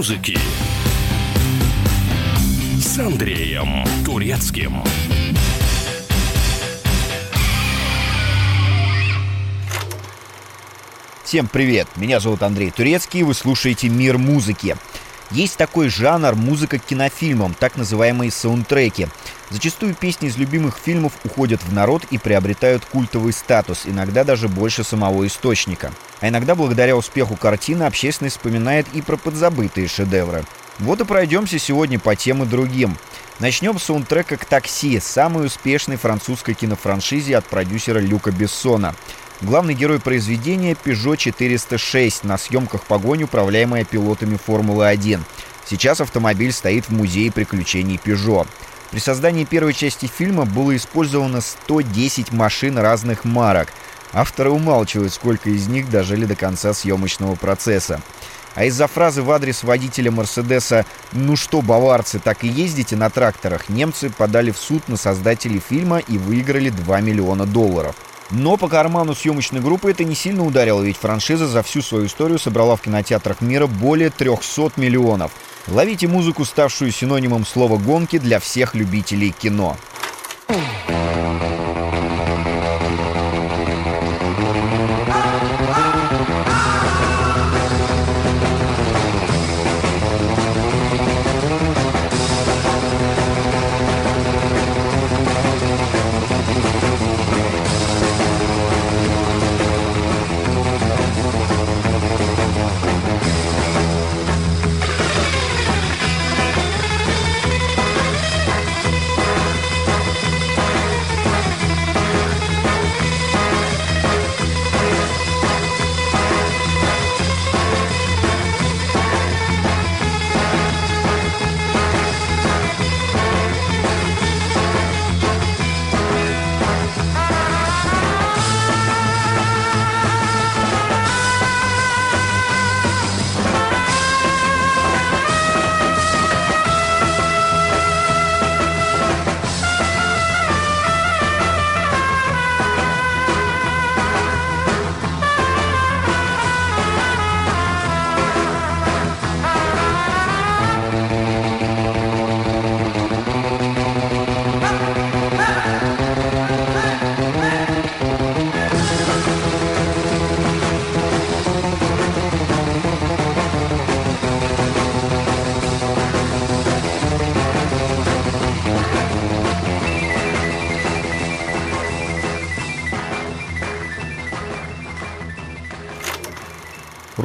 музыки с Андреем Турецким. Всем привет! Меня зовут Андрей Турецкий, и вы слушаете «Мир музыки». Есть такой жанр музыка к кинофильмам, так называемые саундтреки. Зачастую песни из любимых фильмов уходят в народ и приобретают культовый статус, иногда даже больше самого источника. А иногда благодаря успеху картины общественность вспоминает и про подзабытые шедевры. Вот и пройдемся сегодня по тем и другим. Начнем с саундтрека к «Такси», самой успешной французской кинофраншизе от продюсера Люка Бессона. Главный герой произведения — Peugeot 406, на съемках погонь, управляемая пилотами Формулы-1. Сейчас автомобиль стоит в музее приключений Peugeot. При создании первой части фильма было использовано 110 машин разных марок. Авторы умалчивают, сколько из них дожили до конца съемочного процесса. А из-за фразы в адрес водителя Мерседеса «Ну что, баварцы, так и ездите на тракторах» немцы подали в суд на создателей фильма и выиграли 2 миллиона долларов. Но по карману съемочной группы это не сильно ударило, ведь франшиза за всю свою историю собрала в кинотеатрах мира более 300 миллионов. Ловите музыку, ставшую синонимом слова «гонки» для всех любителей кино.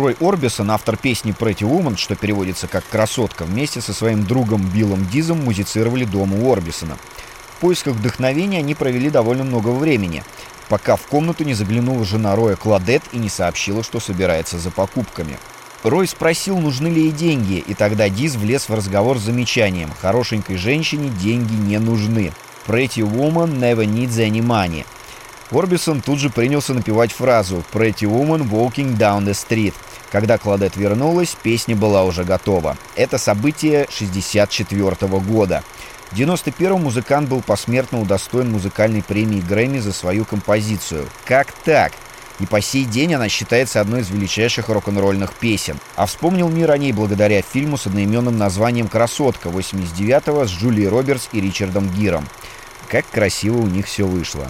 Рой Орбисон, автор песни «Pretty Woman», что переводится как «красотка», вместе со своим другом Биллом Дизом музицировали дома у Орбисона. В поисках вдохновения они провели довольно много времени, пока в комнату не заглянула жена Роя Кладет и не сообщила, что собирается за покупками. Рой спросил, нужны ли ей деньги, и тогда Диз влез в разговор с замечанием «Хорошенькой женщине деньги не нужны». «Pretty woman never needs any money». Орбисон тут же принялся напевать фразу «Pretty woman walking down the street». Когда Кладет вернулась, песня была уже готова. Это событие 64 года. В 91-м музыкант был посмертно удостоен музыкальной премии Грэмми за свою композицию. Как так? И по сей день она считается одной из величайших рок-н-ролльных песен. А вспомнил мир о ней благодаря фильму с одноименным названием «Красотка» 89-го с Джулией Робертс и Ричардом Гиром. Как красиво у них все вышло.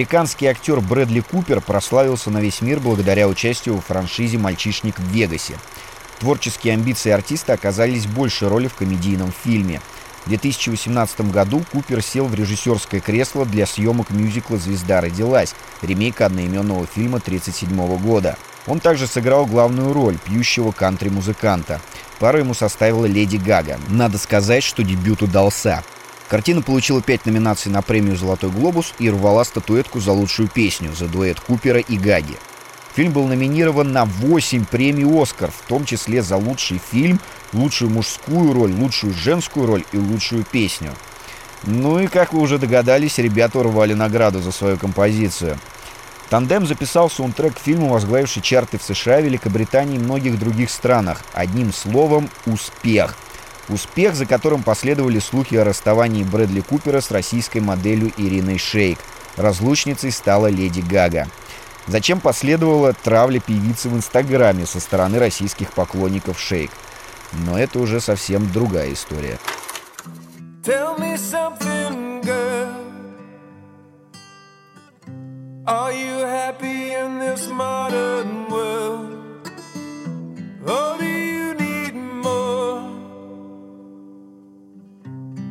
Американский актер Брэдли Купер прославился на весь мир благодаря участию в франшизе «Мальчишник в Вегасе». Творческие амбиции артиста оказались больше роли в комедийном фильме. В 2018 году Купер сел в режиссерское кресло для съемок мюзикла «Звезда родилась», ремейка одноименного фильма 1937 года. Он также сыграл главную роль пьющего кантри-музыканта. Пару ему составила Леди Гага. Надо сказать, что дебют удался. Картина получила пять номинаций на премию «Золотой глобус» и рвала статуэтку за лучшую песню за дуэт Купера и Гаги. Фильм был номинирован на 8 премий «Оскар», в том числе за лучший фильм, лучшую мужскую роль, лучшую женскую роль и лучшую песню. Ну и, как вы уже догадались, ребята урвали награду за свою композицию. Тандем записал саундтрек к фильму, возглавивший чарты в США, Великобритании и многих других странах. Одним словом, успех. Успех, за которым последовали слухи о расставании Брэдли Купера с российской моделью Ириной Шейк. Разлучницей стала Леди Гага. Зачем последовала травля певицы в Инстаграме со стороны российских поклонников Шейк? Но это уже совсем другая история. Tell me something, girl. Are you happy in this modern world? Or do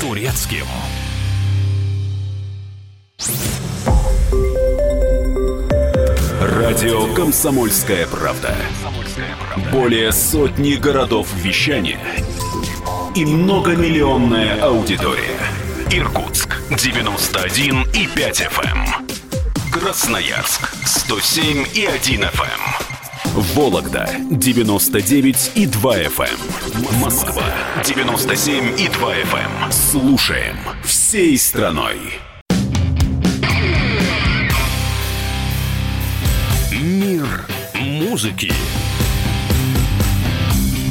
Турецким. Радио «Комсомольская правда». Более сотни городов вещания и многомиллионная аудитория. Иркутск 91 и 5 FM. Эм. Красноярск 107 и 1 FM. Эм. Вологда 99 и 2 FM. Эм. Москва 97 и 2 FM. Слушаем всей страной. Мир музыки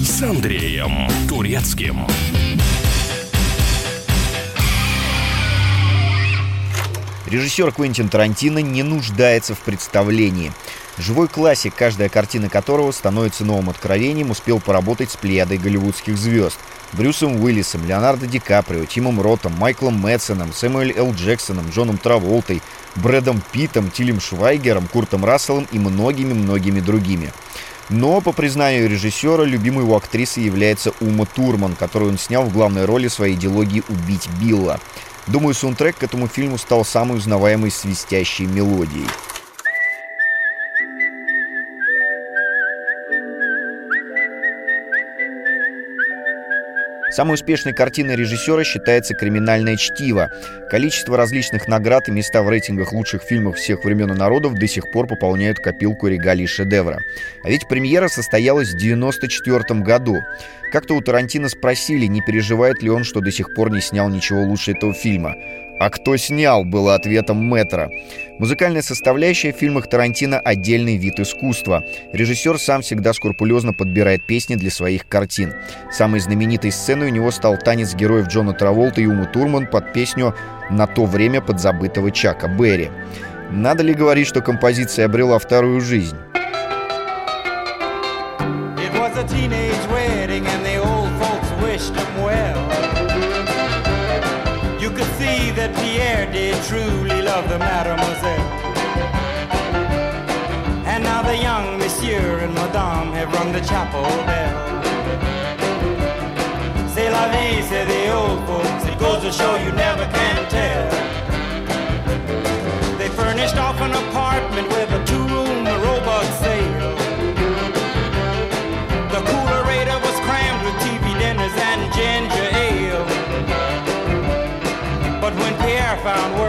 с Андреем Турецким. Режиссер Квентин Тарантино не нуждается в представлении. Живой классик, каждая картина которого становится новым откровением, успел поработать с плеядой голливудских звезд. Брюсом Уиллисом, Леонардо Ди Каприо, Тимом Ротом, Майклом Мэтсоном, Сэмюэль Л. Джексоном, Джоном Траволтой, Брэдом Питом, Тилем Швайгером, Куртом Расселом и многими-многими другими. Но, по признанию режиссера, любимой его актрисой является Ума Турман, которую он снял в главной роли своей идеологии «Убить Билла». Думаю, саундтрек к этому фильму стал самой узнаваемой свистящей мелодией. Самой успешной картиной режиссера считается «Криминальное чтиво». Количество различных наград и места в рейтингах лучших фильмов всех времен и народов до сих пор пополняют копилку регалий шедевра. А ведь премьера состоялась в 1994 году. Как-то у Тарантино спросили, не переживает ли он, что до сих пор не снял ничего лучше этого фильма. «А кто снял?» было ответом Мэтра. Музыкальная составляющая в фильмах Тарантино – отдельный вид искусства. Режиссер сам всегда скрупулезно подбирает песни для своих картин. Самой знаменитой сценой у него стал танец героев Джона Траволта и Умы Турман под песню «На то время подзабытого Чака Берри». Надо ли говорить, что композиция обрела вторую жизнь? that love the mademoiselle. And now the young monsieur and madame have rung the chapel bell. C'est la vie, say the old folks. It goes to show you never can tell. They furnished off an apartment with a two-room robot sale. The coolerator was crammed with TV dinners and ginger ale. But when Pierre found work,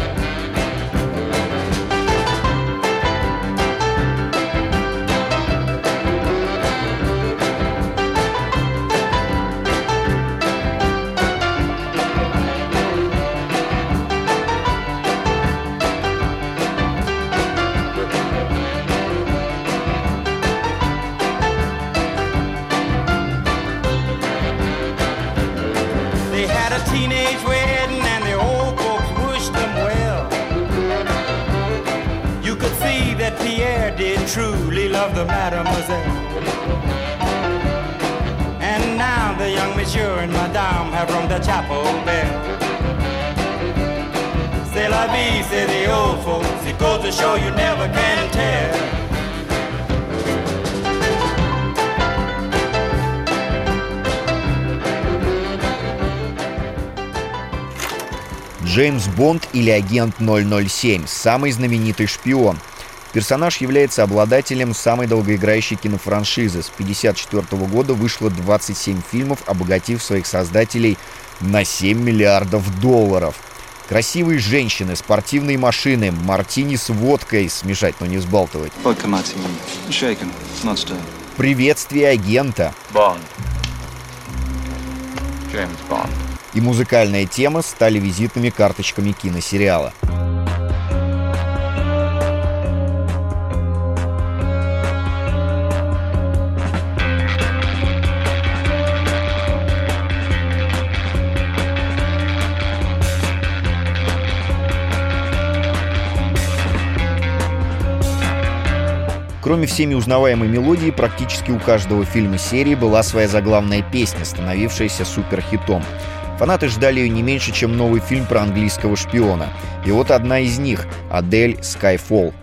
Truly love the mademoiselle. And now the young monsieur and madame have rung the chapel bell. C'est la vie, say the old folks. It goes to show you never can tell. Джеймс Бонд или агент 007, самый знаменитый шпион – Персонаж является обладателем самой долгоиграющей кинофраншизы. С 1954 года вышло 27 фильмов, обогатив своих создателей на 7 миллиардов долларов. Красивые женщины, спортивные машины, мартини с водкой смешать, но не stirred. Приветствие агента. Bond. James Bond. И музыкальная тема стали визитными карточками киносериала. Кроме всеми узнаваемой мелодии, практически у каждого фильма серии была своя заглавная песня, становившаяся суперхитом. Фанаты ждали ее не меньше, чем новый фильм про английского шпиона. И вот одна из них — Адель «Skyfall».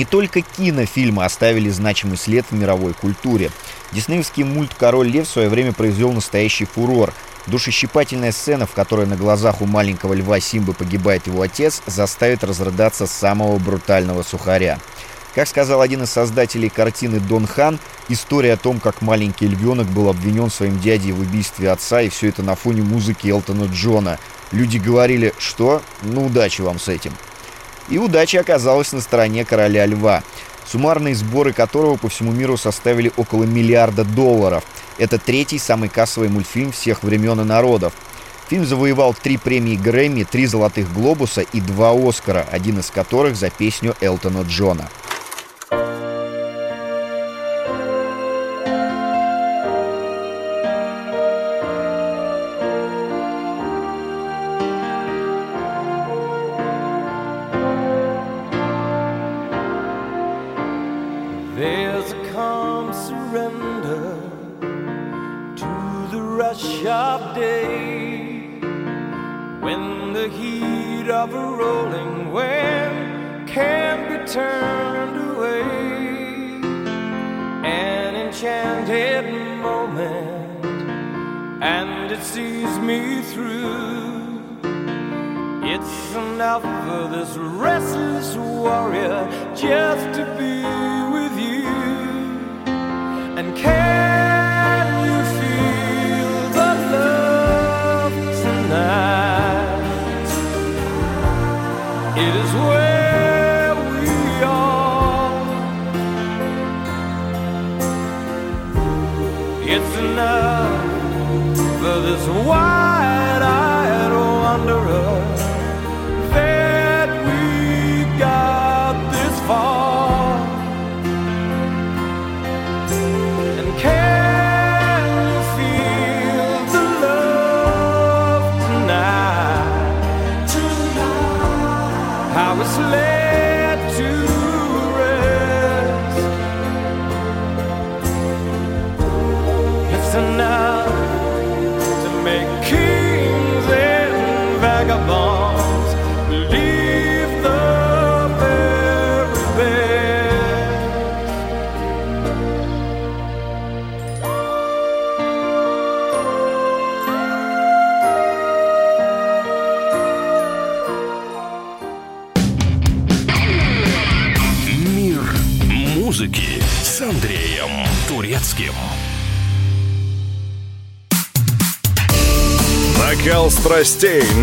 Не только кинофильмы оставили значимый след в мировой культуре. Диснеевский мульт «Король лев» в свое время произвел настоящий фурор. Душещипательная сцена, в которой на глазах у маленького льва Симбы погибает его отец, заставит разрыдаться самого брутального сухаря. Как сказал один из создателей картины Дон Хан, история о том, как маленький львенок был обвинен своим дядей в убийстве отца, и все это на фоне музыки Элтона Джона. Люди говорили, что? Ну, удачи вам с этим. И удача оказалась на стороне короля льва, суммарные сборы которого по всему миру составили около миллиарда долларов. Это третий самый кассовый мультфильм всех времен и народов. Фильм завоевал три премии Грэмми, три золотых глобуса и два Оскара, один из которых за песню Элтона Джона.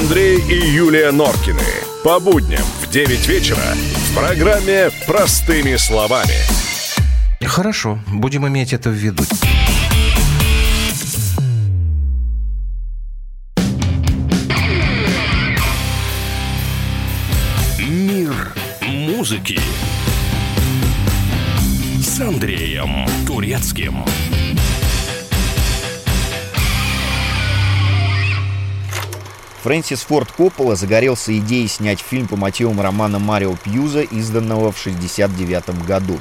Андрей и Юлия Норкины. По будням в 9 вечера в программе «Простыми словами». Хорошо, будем иметь это в виду. Мир музыки с Андреем Турецким. Фрэнсис Форд Коппола загорелся идеей снять фильм по мотивам романа Марио Пьюза, изданного в 1969 году.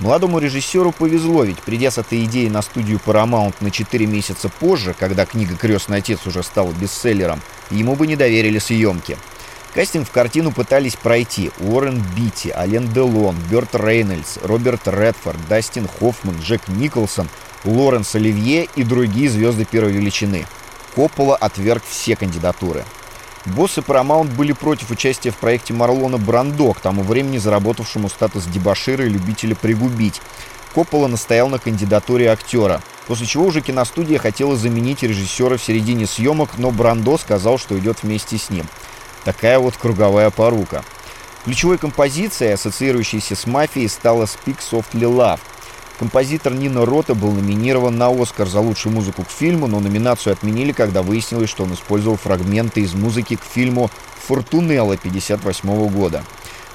Молодому режиссеру повезло, ведь придя с этой идеей на студию Paramount на 4 месяца позже, когда книга «Крестный отец» уже стала бестселлером, ему бы не доверили съемки. Кастинг в картину пытались пройти Уоррен Битти, Ален Делон, Берт Рейнольдс, Роберт Редфорд, Дастин Хоффман, Джек Николсон, Лоренс Оливье и другие звезды первой величины. Коппола отверг все кандидатуры. Боссы Paramount были против участия в проекте Марлона Брандо, к тому времени заработавшему статус дебошира и любителя пригубить. Коппола настоял на кандидатуре актера, после чего уже киностудия хотела заменить режиссера в середине съемок, но Брандо сказал, что идет вместе с ним. Такая вот круговая порука. Ключевой композицией, ассоциирующейся с мафией, стала «Speak Softly Love». Композитор Нина Рота был номинирован на «Оскар» за лучшую музыку к фильму, но номинацию отменили, когда выяснилось, что он использовал фрагменты из музыки к фильму «Фортунелла» 1958 года.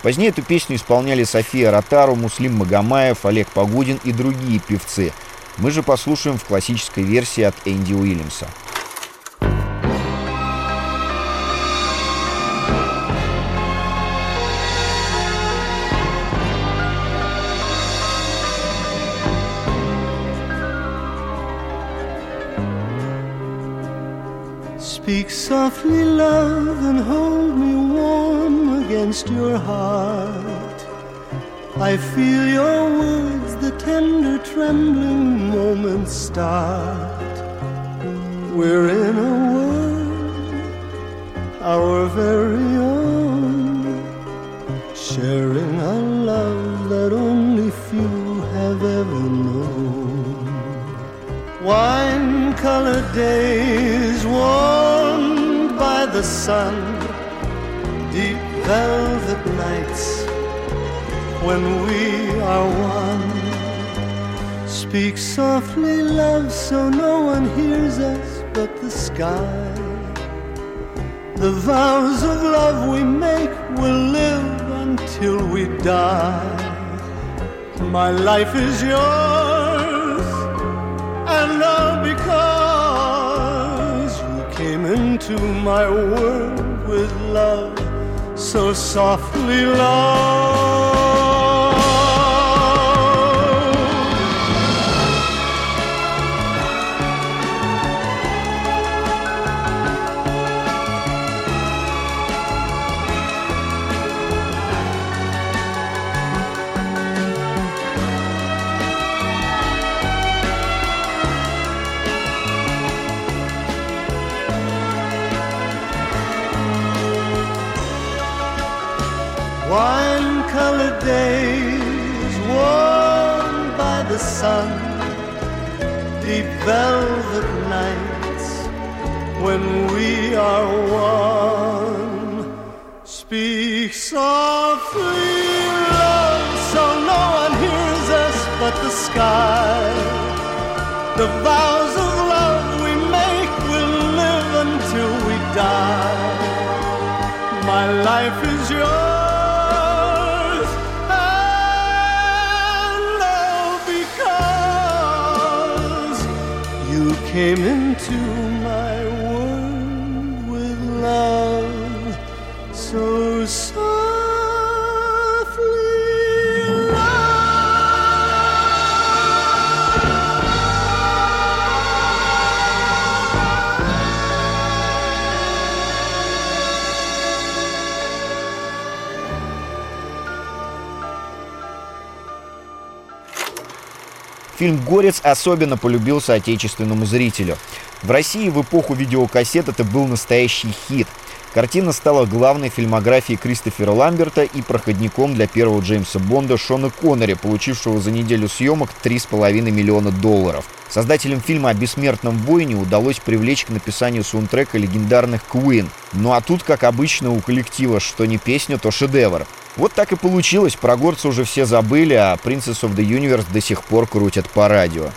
Позднее эту песню исполняли София Ротару, Муслим Магомаев, Олег Погудин и другие певцы. Мы же послушаем в классической версии от Энди Уильямса. Speak softly, love, and hold me warm against your heart. I feel your words, the tender, trembling moments start. We're in a world, our very own, sharing a love that only few have ever known. Wine colored days warmed by the sun, deep velvet nights when we are one. Speak softly, love, so no one hears us but the sky. The vows of love we make will live until we die. My life is yours, into my world with love so softly, love. Sun, deep velvet nights when we are one. Speak softly, love, so no one hears us but the sky. The vows came into Фильм «Горец» особенно полюбился отечественному зрителю. В России в эпоху видеокассет это был настоящий хит. Картина стала главной фильмографией Кристофера Ламберта и проходником для первого Джеймса Бонда Шона Коннери, получившего за неделю съемок 3,5 миллиона долларов. Создателям фильма о бессмертном воине удалось привлечь к написанию саундтрека легендарных Queen. Ну а тут, как обычно, у коллектива что не песня, то шедевр. Вот так и получилось, про горца уже все забыли, а Princess of the Universe до сих пор крутят по радио.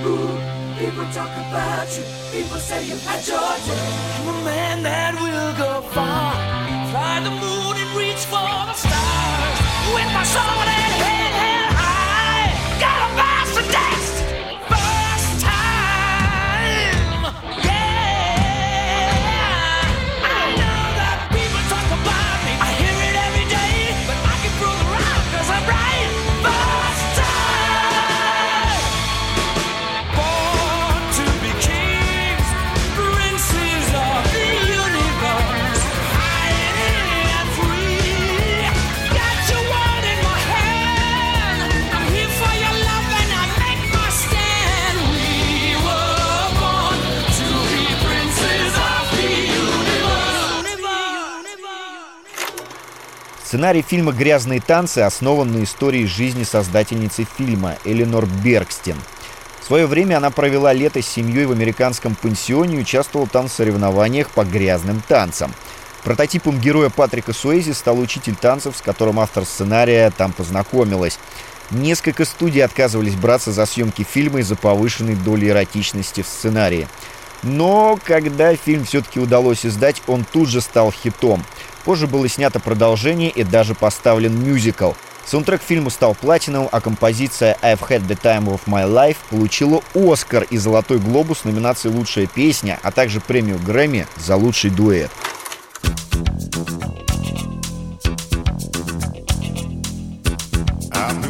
People talk about you. People say you had your day. I'm a man that will go Сценарий фильма «Грязные танцы» основан на истории жизни создательницы фильма Эленор Бергстин. В свое время она провела лето с семьей в американском пансионе и участвовала там в соревнованиях по грязным танцам. Прототипом героя Патрика Суэйзи стал учитель танцев, с которым автор сценария там познакомилась. Несколько студий отказывались браться за съемки фильма из-за повышенной доли эротичности в сценарии. Но когда фильм все-таки удалось издать, он тут же стал хитом. Позже было снято продолжение и даже поставлен мюзикл. Саундтрек фильму стал платиновым, а композиция «I've had the time of my life» получила «Оскар» и «Золотой глобус» номинации «Лучшая песня», а также премию Грэмми за лучший дуэт. I've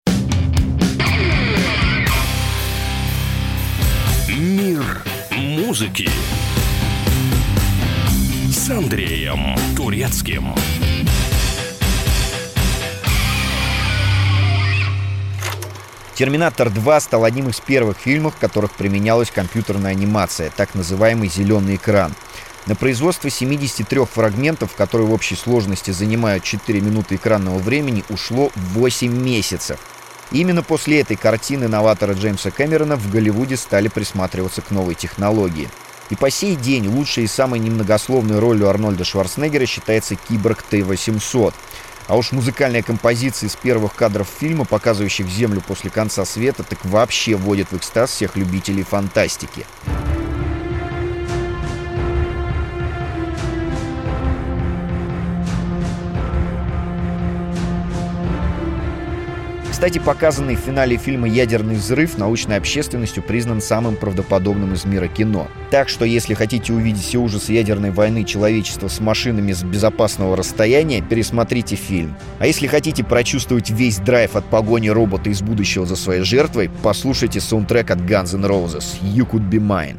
Музыки с Андреем Турецким. «Терминатор 2» стал одним из первых фильмов, в которых применялась компьютерная анимация, так называемый «зеленый экран». На производство 73 фрагментов, которые в общей сложности занимают 4 минуты экранного времени, ушло 8 месяцев. Именно после этой картины новатора Джеймса Кэмерона в Голливуде стали присматриваться к новой технологии. И по сей день лучшей и самой немногословной ролью Арнольда Шварценеггера считается киборг Т-800. А уж музыкальная композиция из первых кадров фильма, показывающих Землю после конца света, так вообще вводит в экстаз всех любителей фантастики. Кстати, показанный в финале фильма «Ядерный взрыв» научной общественностью признан самым правдоподобным из мира кино. Так что, если хотите увидеть все ужасы ядерной войны человечества с машинами с безопасного расстояния, пересмотрите фильм. А если хотите прочувствовать весь драйв от погони робота из будущего за своей жертвой, послушайте саундтрек от Guns N' Roses «You Could Be Mine».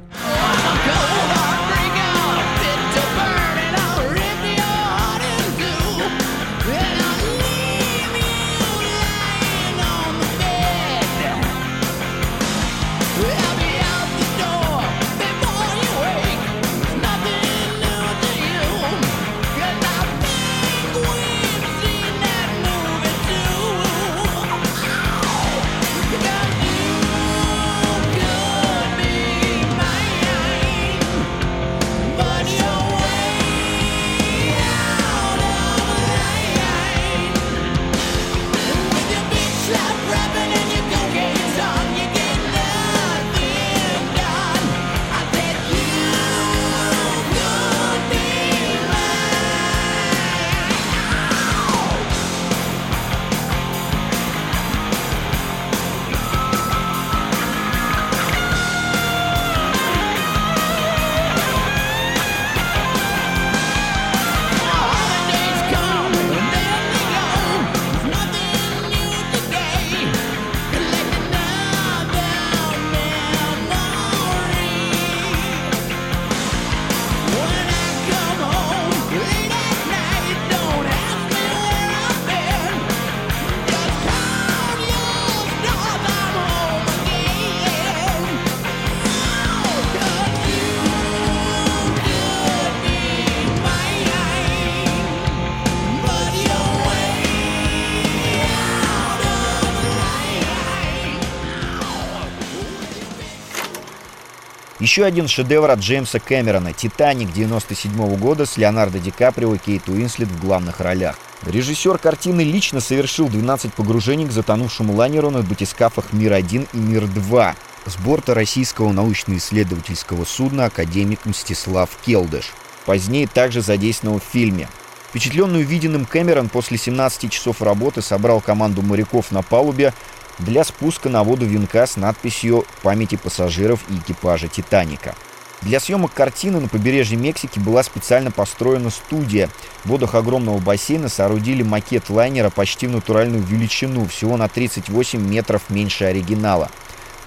Еще один шедевр от Джеймса Кэмерона «Титаник» 97 года с Леонардо Ди Каприо и Кейт Уинслет в главных ролях. Режиссер картины лично совершил 12 погружений к затонувшему лайнеру на батискафах «Мир-1» и «Мир-2» с борта российского научно-исследовательского судна «Академик Мстислав Келдыш», позднее также задействованного в фильме. Впечатленный увиденным Кэмерон после 17 часов работы собрал команду моряков на палубе для спуска на воду венка с надписью «Памяти пассажиров и экипажа Титаника». Для съемок картины на побережье Мексики была специально построена студия. В водах огромного бассейна соорудили макет лайнера почти в натуральную величину, всего на 38 метров меньше оригинала.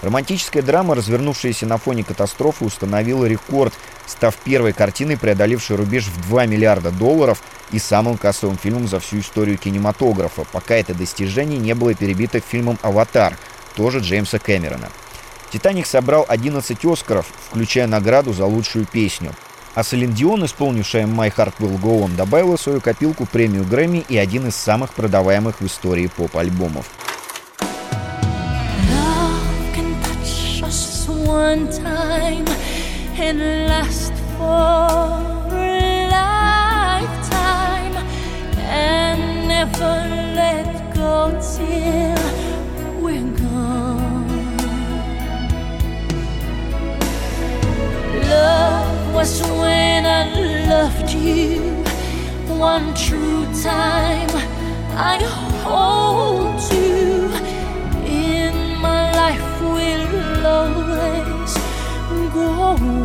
Романтическая драма, развернувшаяся на фоне катастрофы, установила рекорд, став первой картиной, преодолившей рубеж в 2 миллиарда долларов и самым кассовым фильмом за всю историю кинематографа, пока это достижение не было перебито фильмом «Аватар», тоже Джеймса Кэмерона. «Титаник» собрал 11 «Оскаров», включая награду за лучшую песню. А Селин Дион, исполнившая «My Heart Will Go On», добавила в свою копилку премию Грэмми и один из самых продаваемых в истории поп-альбомов. one time and last for never let go till we're gone. Love was when I loved you one true time. I hold you in my life will always go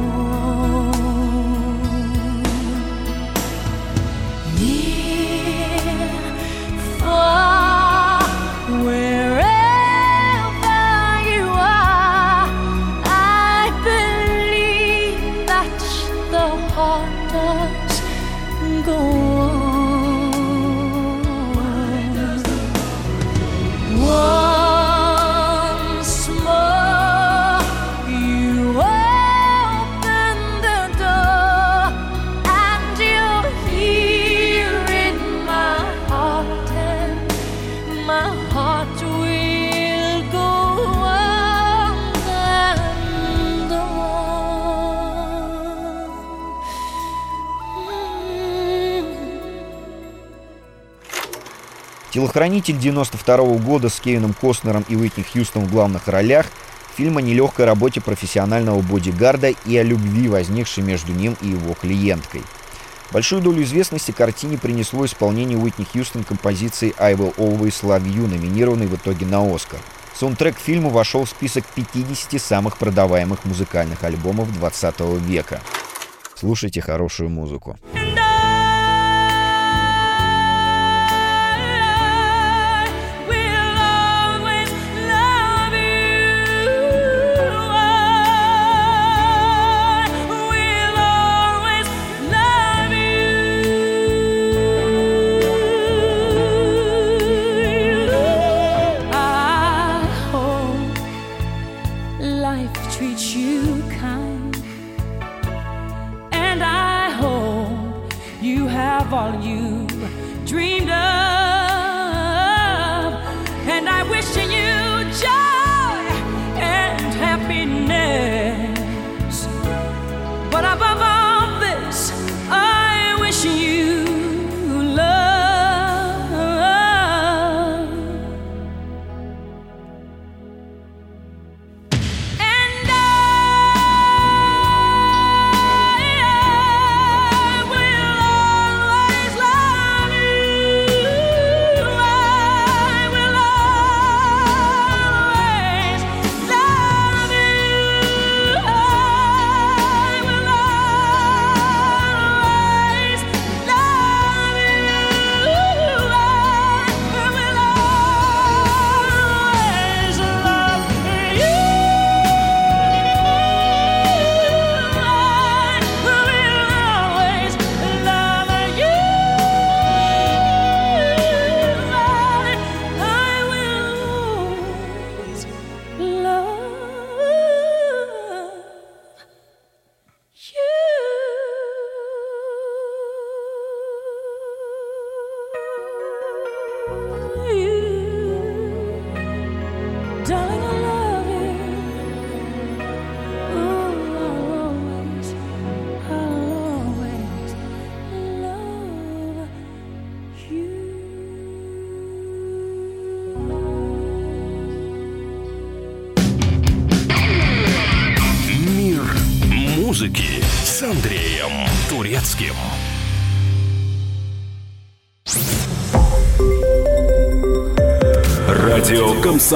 Телохранитель 92 года с Кевином Костнером и Уитни Хьюстон в главных ролях фильм о нелегкой работе профессионального бодигарда и о любви, возникшей между ним и его клиенткой. Большую долю известности картине принесло исполнение Уитни Хьюстон композиции «I Will Always Love You», номинированной в итоге на «Оскар». Саундтрек фильма вошел в список 50 самых продаваемых музыкальных альбомов 20 века. Слушайте хорошую музыку.